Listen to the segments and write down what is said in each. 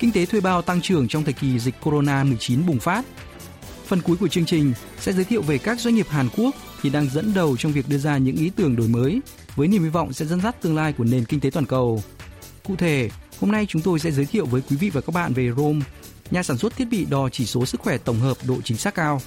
Kinh tế thuê bao tăng trưởng trong thời kỳ dịch Corona-19 bùng phát. Phần cuối của chương trình sẽ giới thiệu về các doanh nghiệp Hàn Quốc thì đang dẫn đầu trong việc đưa ra những ý tưởng đổi mới với niềm hy vọng sẽ dẫn dắt tương lai của nền kinh tế toàn cầu. Cụ thể, hôm nay chúng tôi sẽ giới thiệu với quý vị và các bạn về Rome, nhà sản xuất thiết bị đo chỉ số sức khỏe tổng hợp độ chính xác cao.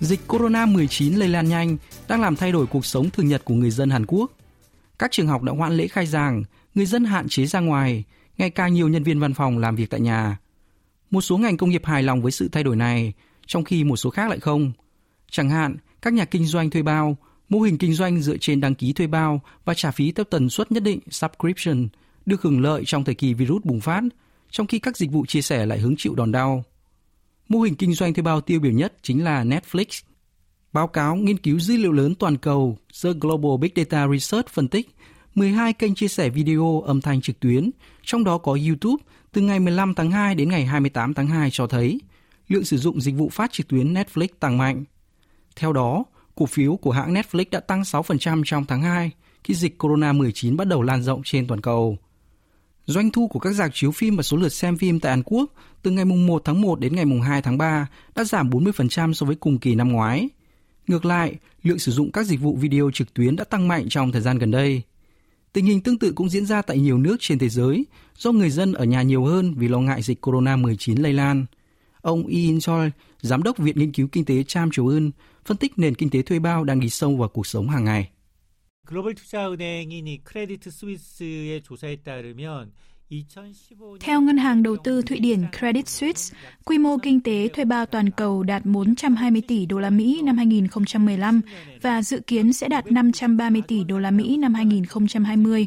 Dịch Corona-19 lây lan nhanh đang làm thay đổi cuộc sống thường nhật của người dân Hàn Quốc. Các trường học đã hoãn lễ khai giảng, người dân hạn chế ra ngoài, ngày càng nhiều nhân viên văn phòng làm việc tại nhà. Một số ngành công nghiệp hài lòng với sự thay đổi này, trong khi một số khác lại không. Chẳng hạn, các nhà kinh doanh thuê bao, mô hình kinh doanh dựa trên đăng ký thuê bao và trả phí theo tần suất nhất định subscription được hưởng lợi trong thời kỳ virus bùng phát, trong khi các dịch vụ chia sẻ lại hứng chịu đòn đau. Mô hình kinh doanh thuê bao tiêu biểu nhất chính là Netflix. Báo cáo nghiên cứu dữ liệu lớn toàn cầu The Global Big Data Research phân tích 12 kênh chia sẻ video âm thanh trực tuyến, trong đó có YouTube từ ngày 15 tháng 2 đến ngày 28 tháng 2 cho thấy lượng sử dụng dịch vụ phát trực tuyến Netflix tăng mạnh. Theo đó, cổ phiếu của hãng Netflix đã tăng 6% trong tháng 2 khi dịch Corona-19 bắt đầu lan rộng trên toàn cầu. Doanh thu của các dạp chiếu phim và số lượt xem phim tại Hàn Quốc từ ngày 1 tháng 1 đến ngày 2 tháng 3 đã giảm 40% so với cùng kỳ năm ngoái. Ngược lại, lượng sử dụng các dịch vụ video trực tuyến đã tăng mạnh trong thời gian gần đây. Tình hình tương tự cũng diễn ra tại nhiều nước trên thế giới do người dân ở nhà nhiều hơn vì lo ngại dịch corona-19 lây lan. Ông Ian Choi, giám đốc Viện Nghiên cứu Kinh tế Cham Triều Ưn, phân tích nền kinh tế thuê bao đang đi sâu vào cuộc sống hàng ngày. 글로벌 투자은행인 크레디트 스위스의 조사에 따르면 theo Ngân hàng Đầu tư Thụy Điển Credit Suisse, quy mô kinh tế thuê bao toàn cầu đạt 420 tỷ đô la Mỹ năm 2015 và dự kiến sẽ đạt 530 tỷ đô la Mỹ năm 2020.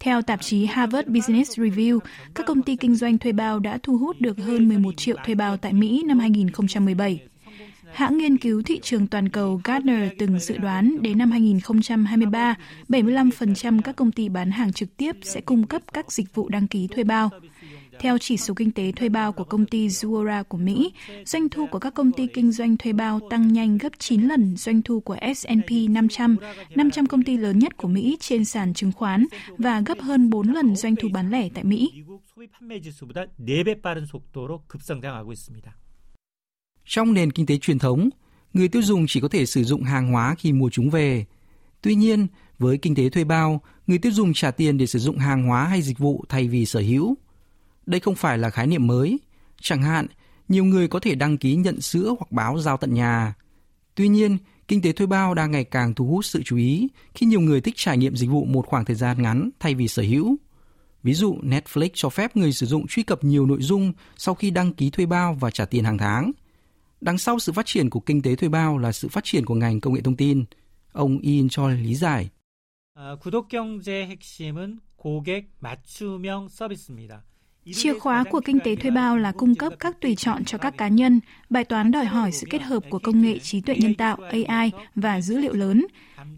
Theo tạp chí Harvard Business Review, các công ty kinh doanh thuê bao đã thu hút được hơn 11 triệu thuê bao tại Mỹ năm 2017. Hãng nghiên cứu thị trường toàn cầu Gartner từng dự đoán đến năm 2023, 75% các công ty bán hàng trực tiếp sẽ cung cấp các dịch vụ đăng ký thuê bao. Theo chỉ số kinh tế thuê bao của công ty Zuora của Mỹ, doanh thu của các công ty kinh doanh thuê bao tăng nhanh gấp 9 lần doanh thu của S&P 500, 500 công ty lớn nhất của Mỹ trên sàn chứng khoán và gấp hơn 4 lần doanh thu bán lẻ tại Mỹ. Trong nền kinh tế truyền thống, người tiêu dùng chỉ có thể sử dụng hàng hóa khi mua chúng về. Tuy nhiên, với kinh tế thuê bao, người tiêu dùng trả tiền để sử dụng hàng hóa hay dịch vụ thay vì sở hữu. Đây không phải là khái niệm mới. Chẳng hạn, nhiều người có thể đăng ký nhận sữa hoặc báo giao tận nhà. Tuy nhiên, kinh tế thuê bao đang ngày càng thu hút sự chú ý khi nhiều người thích trải nghiệm dịch vụ một khoảng thời gian ngắn thay vì sở hữu. Ví dụ, Netflix cho phép người sử dụng truy cập nhiều nội dung sau khi đăng ký thuê bao và trả tiền hàng tháng – Đằng sau sự phát triển của kinh tế thuê bao là sự phát triển của ngành công nghệ thông tin. Ông Ian Choi lý giải. Chìa khóa của kinh tế thuê bao là cung cấp các tùy chọn cho các cá nhân. Bài toán đòi hỏi sự kết hợp của công nghệ trí tuệ nhân tạo AI và dữ liệu lớn.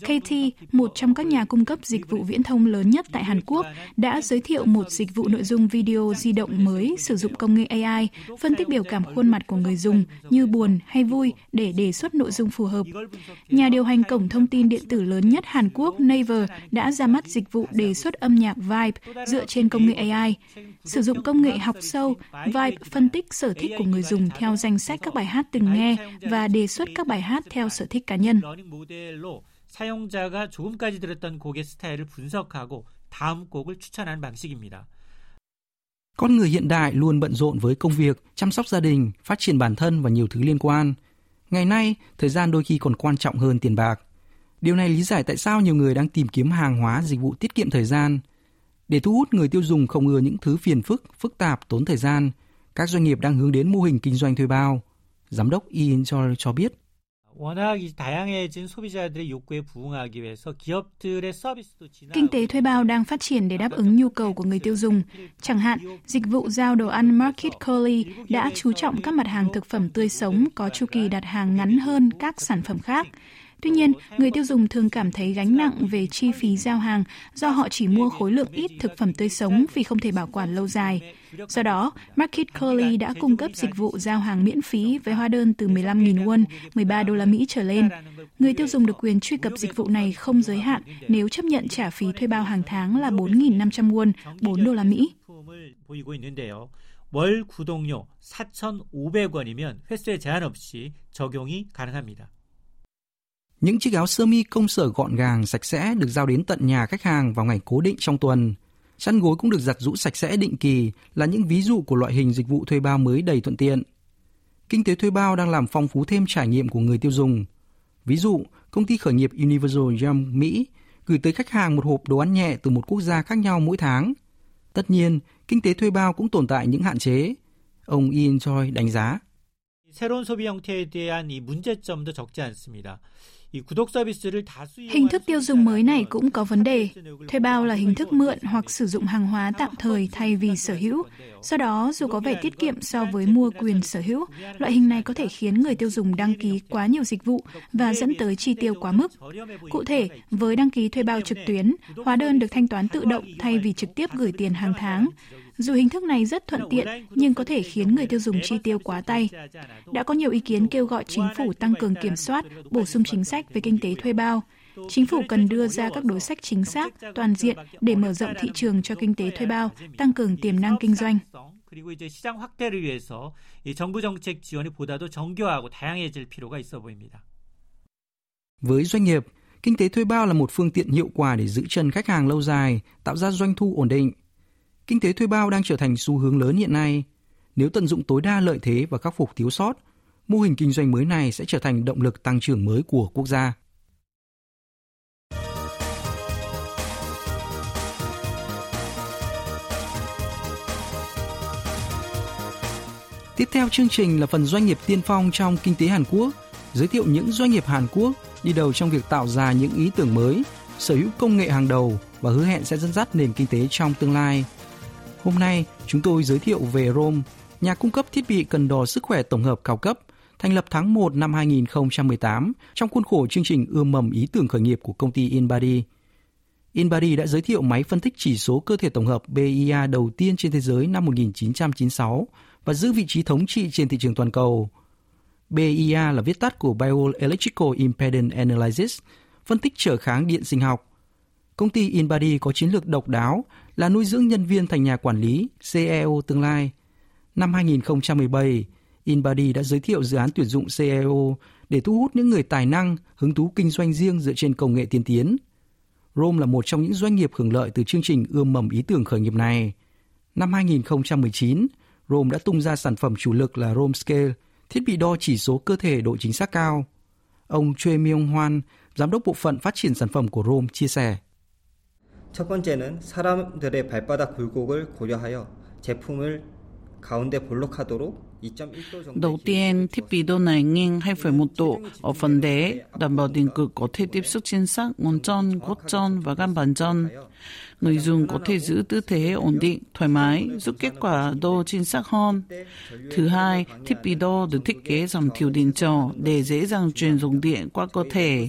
KT, một trong các nhà cung cấp dịch vụ viễn thông lớn nhất tại Hàn Quốc, đã giới thiệu một dịch vụ nội dung video di động mới sử dụng công nghệ AI, phân tích biểu cảm khuôn mặt của người dùng như buồn hay vui để đề xuất nội dung phù hợp. Nhà điều hành cổng thông tin điện tử lớn nhất Hàn Quốc Naver đã ra mắt dịch vụ đề xuất âm nhạc Vibe dựa trên công nghệ AI. Sử dụng công nghệ học sâu, Vibe phân tích sở thích của người dùng theo danh sách các bài hát từng nghe và đề xuất các bài hát theo sở thích cá nhân. 사용자가 조금까지 들었던 곡의 스타일을 분석하고 다음 곡을 추천하는 방식입니다. Con người hiện đại luôn bận rộn với công việc, chăm sóc gia đình, phát triển bản thân và nhiều thứ liên quan. Ngày nay, thời gian đôi khi còn quan trọng hơn tiền bạc. Điều này lý giải tại sao nhiều người đang tìm kiếm hàng hóa dịch vụ tiết kiệm thời gian. Để thu hút người tiêu dùng không ưa những thứ phiền phức, phức tạp, tốn thời gian, các doanh nghiệp đang hướng đến mô hình kinh doanh thuê bao. Giám đốc Ian cho, cho biết. Kinh tế thuê bao đang phát triển để đáp ứng nhu cầu của người tiêu dùng. Chẳng hạn, dịch vụ giao đồ ăn Market Curly đã chú trọng các mặt hàng thực phẩm tươi sống có chu kỳ đặt hàng ngắn hơn các sản phẩm khác. Tuy nhiên, người tiêu dùng thường cảm thấy gánh nặng về chi phí giao hàng do họ chỉ mua khối lượng ít thực phẩm tươi sống vì không thể bảo quản lâu dài. Do đó, Market Curly đã cung cấp dịch vụ giao hàng miễn phí với hóa đơn từ 15.000 won, 13 đô la Mỹ trở lên. Người tiêu dùng được quyền truy cập dịch vụ này không giới hạn nếu chấp nhận trả phí thuê bao hàng tháng là 4.500 won, 4 đô la Mỹ. 월 구독료 4,500원이면 횟수에 제한 없이 적용이 가능합니다. Những chiếc áo sơ mi công sở gọn gàng, sạch sẽ được giao đến tận nhà khách hàng vào ngày cố định trong tuần. Chăn gối cũng được giặt rũ sạch sẽ định kỳ là những ví dụ của loại hình dịch vụ thuê bao mới đầy thuận tiện. Kinh tế thuê bao đang làm phong phú thêm trải nghiệm của người tiêu dùng. Ví dụ, công ty khởi nghiệp Universal Jam Mỹ gửi tới khách hàng một hộp đồ ăn nhẹ từ một quốc gia khác nhau mỗi tháng. Tất nhiên, kinh tế thuê bao cũng tồn tại những hạn chế. Ông Ian Choi đánh giá. 새로운 소비 형태에 대한 이 문제점도 적지 않습니다. Hình thức tiêu dùng mới này cũng có vấn đề. Thuê bao là hình thức mượn hoặc sử dụng hàng hóa tạm thời thay vì sở hữu. Do đó, dù có vẻ tiết kiệm so với mua quyền sở hữu, loại hình này có thể khiến người tiêu dùng đăng ký quá nhiều dịch vụ và dẫn tới chi tiêu quá mức. Cụ thể, với đăng ký thuê bao trực tuyến, hóa đơn được thanh toán tự động thay vì trực tiếp gửi tiền hàng tháng. Dù hình thức này rất thuận tiện, nhưng có thể khiến người tiêu dùng chi tiêu quá tay. Đã có nhiều ý kiến kêu gọi chính phủ tăng cường kiểm soát, bổ sung chính sách về kinh tế thuê bao. Chính phủ cần đưa ra các đối sách chính xác, toàn diện để mở rộng thị trường cho kinh tế thuê bao, tăng cường tiềm năng kinh doanh. 그리고 이제 시장 확대를 위해서 이 정부 정책 지원이 보다도 정교하고 다양해질 필요가 있어 보입니다. Với doanh nghiệp, kinh tế thuê bao là một phương tiện hiệu quả để giữ chân khách hàng lâu dài, tạo ra doanh thu ổn định. Kinh tế thuê bao đang trở thành xu hướng lớn hiện nay. Nếu tận dụng tối đa lợi thế và khắc phục thiếu sót, mô hình kinh doanh mới này sẽ trở thành động lực tăng trưởng mới của quốc gia. Tiếp theo chương trình là phần doanh nghiệp tiên phong trong kinh tế Hàn Quốc, giới thiệu những doanh nghiệp Hàn Quốc đi đầu trong việc tạo ra những ý tưởng mới, sở hữu công nghệ hàng đầu và hứa hẹn sẽ dẫn dắt nền kinh tế trong tương lai. Hôm nay, chúng tôi giới thiệu về Rome, nhà cung cấp thiết bị cần đo sức khỏe tổng hợp cao cấp, thành lập tháng 1 năm 2018 trong khuôn khổ chương trình ươm mầm ý tưởng khởi nghiệp của công ty InBody. InBody đã giới thiệu máy phân tích chỉ số cơ thể tổng hợp BIA đầu tiên trên thế giới năm 1996 và giữ vị trí thống trị trên thị trường toàn cầu. BIA là viết tắt của Bioelectrical Impedance Analysis, phân tích trở kháng điện sinh học. Công ty InBody có chiến lược độc đáo là nuôi dưỡng nhân viên thành nhà quản lý CEO tương lai. Năm 2017, InBody đã giới thiệu dự án tuyển dụng CEO để thu hút những người tài năng, hứng thú kinh doanh riêng dựa trên công nghệ tiên tiến. Rome là một trong những doanh nghiệp hưởng lợi từ chương trình ươm mầm ý tưởng khởi nghiệp này. Năm 2019, Rome đã tung ra sản phẩm chủ lực là Rome Scale, thiết bị đo chỉ số cơ thể độ chính xác cao. Ông Choi Myung Hwan, giám đốc bộ phận phát triển sản phẩm của Rome chia sẻ. 첫 번째는 사람들의 발바닥 굴곡을 고려하여 제품을 가운데 볼록하도록 Đầu tiên, thiết bị đo này nghiêng 2,1 độ ở phần đế, đảm bảo điện cực có thể tiếp xúc chính xác ngón chân, gót chân và gan bàn chân. Người dùng có thể giữ tư thế ổn định, thoải mái, giúp kết quả đo chính xác hơn. Thứ hai, thiết bị đo được thiết kế giảm thiểu điện trở để dễ dàng truyền dùng điện qua cơ thể.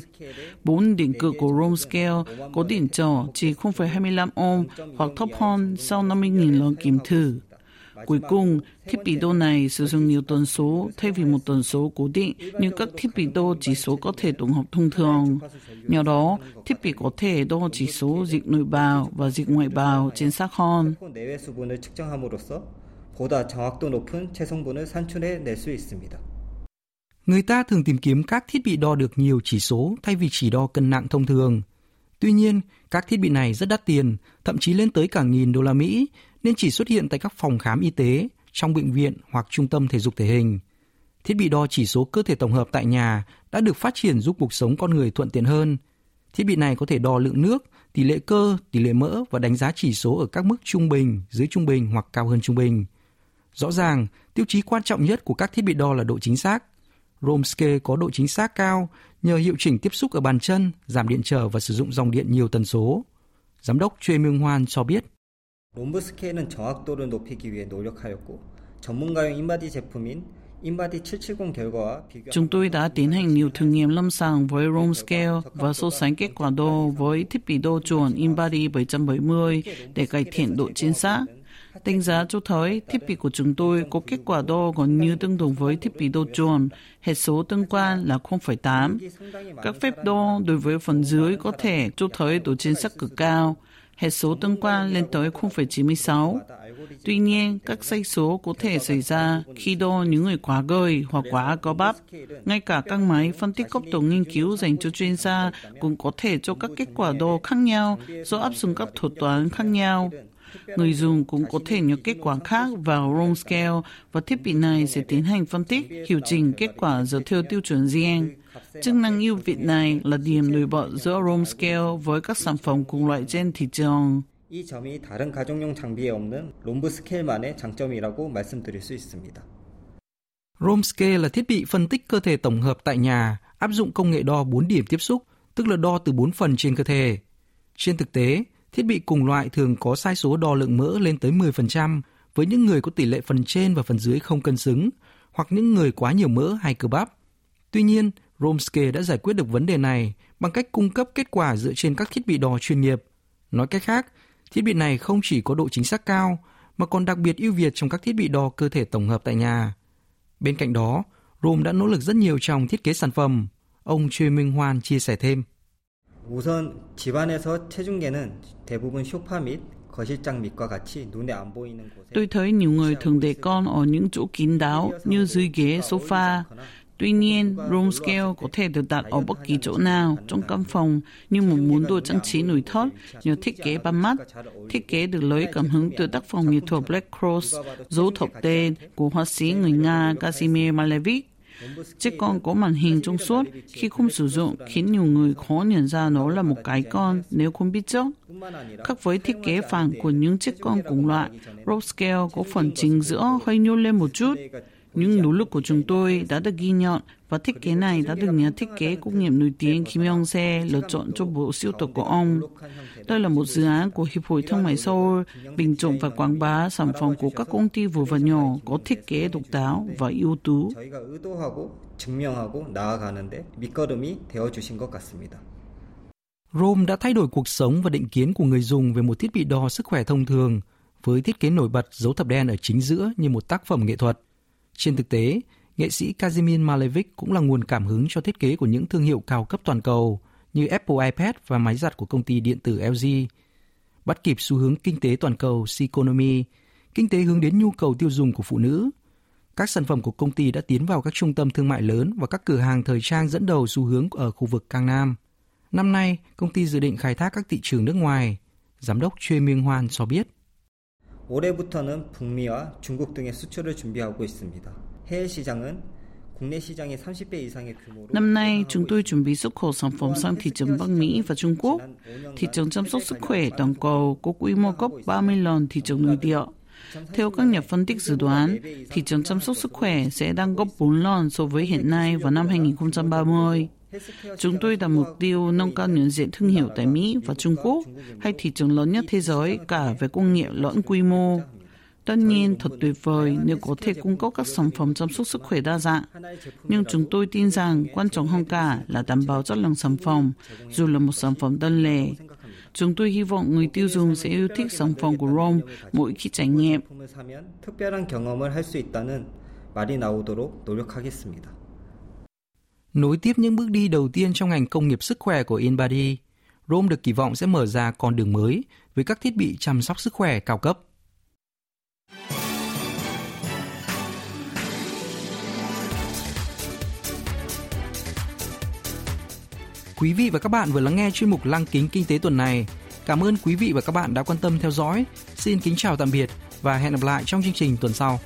Bốn điện cực của Room Scale có điện trở chỉ 0,25 ohm hoặc thấp hơn sau 50.000 lần kiểm thử. Cuối cùng, thiết bị đo này sử dụng nhiều tần số thay vì một tần số cố định như các thiết bị đo chỉ số có thể tổng hợp thông thường. Nhờ đó, thiết bị có thể đo chỉ số dịch nội bào và dịch ngoại bào chính xác hơn. Người ta thường tìm kiếm các thiết bị đo được nhiều chỉ số thay vì chỉ đo cân nặng thông thường. Tuy nhiên, các thiết bị này rất đắt tiền, thậm chí lên tới cả nghìn đô la Mỹ nên chỉ xuất hiện tại các phòng khám y tế, trong bệnh viện hoặc trung tâm thể dục thể hình. Thiết bị đo chỉ số cơ thể tổng hợp tại nhà đã được phát triển giúp cuộc sống con người thuận tiện hơn. Thiết bị này có thể đo lượng nước, tỷ lệ cơ, tỷ lệ mỡ và đánh giá chỉ số ở các mức trung bình, dưới trung bình hoặc cao hơn trung bình. Rõ ràng, tiêu chí quan trọng nhất của các thiết bị đo là độ chính xác. Romscale có độ chính xác cao nhờ hiệu chỉnh tiếp xúc ở bàn chân, giảm điện trở và sử dụng dòng điện nhiều tần số. Giám đốc Choi Myung Hoan cho biết. 롬브 스케일은 정확도를 높이기 위해 노력하였고 전문가용 인바디 제품인 Chúng tôi đã tiến hành nhiều thử nghiệm lâm sàng với Rome Scale và so sánh kết quả đo với thiết bị đo chuẩn InBody 770 để cải thiện độ chính xác. Đánh giá cho thấy thiết bị của chúng tôi có kết quả đo gần như tương đồng với thiết bị đo chuẩn, hệ số tương quan là 0,8. Các phép đo đối với phần dưới có thể cho thấy độ chính xác cực cao, hệ số tương quan lên tới 0,96. Tuy nhiên, các sai số có thể xảy ra khi đo những người quá gầy hoặc quá có bắp. Ngay cả các máy phân tích góc độ nghiên cứu dành cho chuyên gia cũng có thể cho các kết quả đo khác nhau do áp dụng các thuật toán khác nhau. Người dùng cũng có thể nhập kết quả khác vào Rome Scale và thiết bị này sẽ tiến hành phân tích, hiệu chỉnh kết quả dựa theo tiêu chuẩn riêng. Chức năng ưu việt này là điểm nổi bật giữa Rome Scale với các sản phẩm cùng loại trên thị trường. 이 점이 다른 가정용 장비에 없는 롬브 스케일만의 장점이라고 말씀드릴 수 있습니다. Romscale là thiết bị phân tích cơ thể tổng hợp tại nhà, áp dụng công nghệ đo 4 điểm tiếp xúc, tức là đo từ 4 phần trên cơ thể. Trên thực tế, thiết bị cùng loại thường có sai số đo lượng mỡ lên tới 10% với những người có tỷ lệ phần trên và phần dưới không cân xứng, hoặc những người quá nhiều mỡ hay cơ bắp. Tuy nhiên, Romscale đã giải quyết được vấn đề này bằng cách cung cấp kết quả dựa trên các thiết bị đo chuyên nghiệp. Nói cách khác, Thiết bị này không chỉ có độ chính xác cao mà còn đặc biệt ưu việt trong các thiết bị đo cơ thể tổng hợp tại nhà. Bên cạnh đó, Rome đã nỗ lực rất nhiều trong thiết kế sản phẩm. Ông Choi Minh Hoan chia sẻ thêm. 우선 집안에서 체중계는 대부분 소파 및 거실장 밑과 같이 눈에 안 보이는 곳에 Tôi thấy nhiều người thường để con ở những chỗ kín đáo như dưới ghế sofa Tuy nhiên, room scale có thể được đặt ở bất kỳ chỗ nào trong căn phòng như một món đồ trang trí nổi thót nhờ thiết kế bắt mắt. Thiết kế được lấy cảm hứng từ tác phẩm nghệ thuật Black Cross, dấu thập tên của họa sĩ người Nga Kazimir Malevich. Chiếc con có màn hình trong suốt khi không sử dụng khiến nhiều người khó nhận ra nó là một cái con nếu không biết trước. Khác với thiết kế phản của những chiếc con cùng loại, Rope Scale có phần chính giữa hơi nhô lên một chút. Những nỗ lực của chúng tôi đã được ghi nhận và thiết kế này đã được nhà thiết kế công nghiệp nổi tiếng Kim Yong Se lựa chọn cho bộ siêu tập của ông. Đây là một dự án của Hiệp hội Thương mại Seoul, bình chọn và quảng bá sản phẩm của các công ty vừa và nhỏ có thiết kế độc đáo và ưu tú. Rome đã thay đổi cuộc sống và định kiến của người dùng về một thiết bị đo sức khỏe thông thường với thiết kế nổi bật dấu thập đen ở chính giữa như một tác phẩm nghệ thuật. Trên thực tế, nghệ sĩ Kazimir Malevich cũng là nguồn cảm hứng cho thiết kế của những thương hiệu cao cấp toàn cầu như Apple iPad và máy giặt của công ty điện tử LG. Bắt kịp xu hướng kinh tế toàn cầu Economy, kinh tế hướng đến nhu cầu tiêu dùng của phụ nữ. Các sản phẩm của công ty đã tiến vào các trung tâm thương mại lớn và các cửa hàng thời trang dẫn đầu xu hướng ở khu vực Cang Nam. Năm nay, công ty dự định khai thác các thị trường nước ngoài. Giám đốc Choi Myung hoan cho biết. 올해부터는 북미와 중국 등의 수출을 준비하고 있습니다. 해외 시장은 Năm nay, chúng tôi chuẩn bị xuất khẩu sản phẩm sang thị trường Bắc Mỹ và Trung Quốc. Thị trường chăm sóc sức khỏe toàn cầu có quy mô gấp 30 lần thị trường nội địa. Theo các nhà phân tích dự đoán, thị trường chăm sóc sức khỏe sẽ tăng gấp 4 lần so với hiện nay vào năm 2030. Chúng tôi đặt mục tiêu nâng cao nhận diện thương hiệu tại Mỹ và Trung Quốc, hay thị trường lớn nhất thế giới cả về công nghệ lẫn quy mô. Tất nhiên, thật tuyệt vời nếu có thể cung cấp các sản phẩm chăm sóc sức khỏe đa dạng. Nhưng chúng tôi tin rằng quan trọng hơn cả là đảm bảo chất lượng sản phẩm, dù là một sản phẩm đơn lẻ. Chúng tôi hy vọng người tiêu dùng sẽ yêu thích sản phẩm của Rome mỗi khi trải nghiệm. 말이 나오도록 노력하겠습니다. Nối tiếp những bước đi đầu tiên trong ngành công nghiệp sức khỏe của InBody, Rome được kỳ vọng sẽ mở ra con đường mới với các thiết bị chăm sóc sức khỏe cao cấp. Quý vị và các bạn vừa lắng nghe chuyên mục Lăng kính kinh tế tuần này. Cảm ơn quý vị và các bạn đã quan tâm theo dõi. Xin kính chào tạm biệt và hẹn gặp lại trong chương trình tuần sau.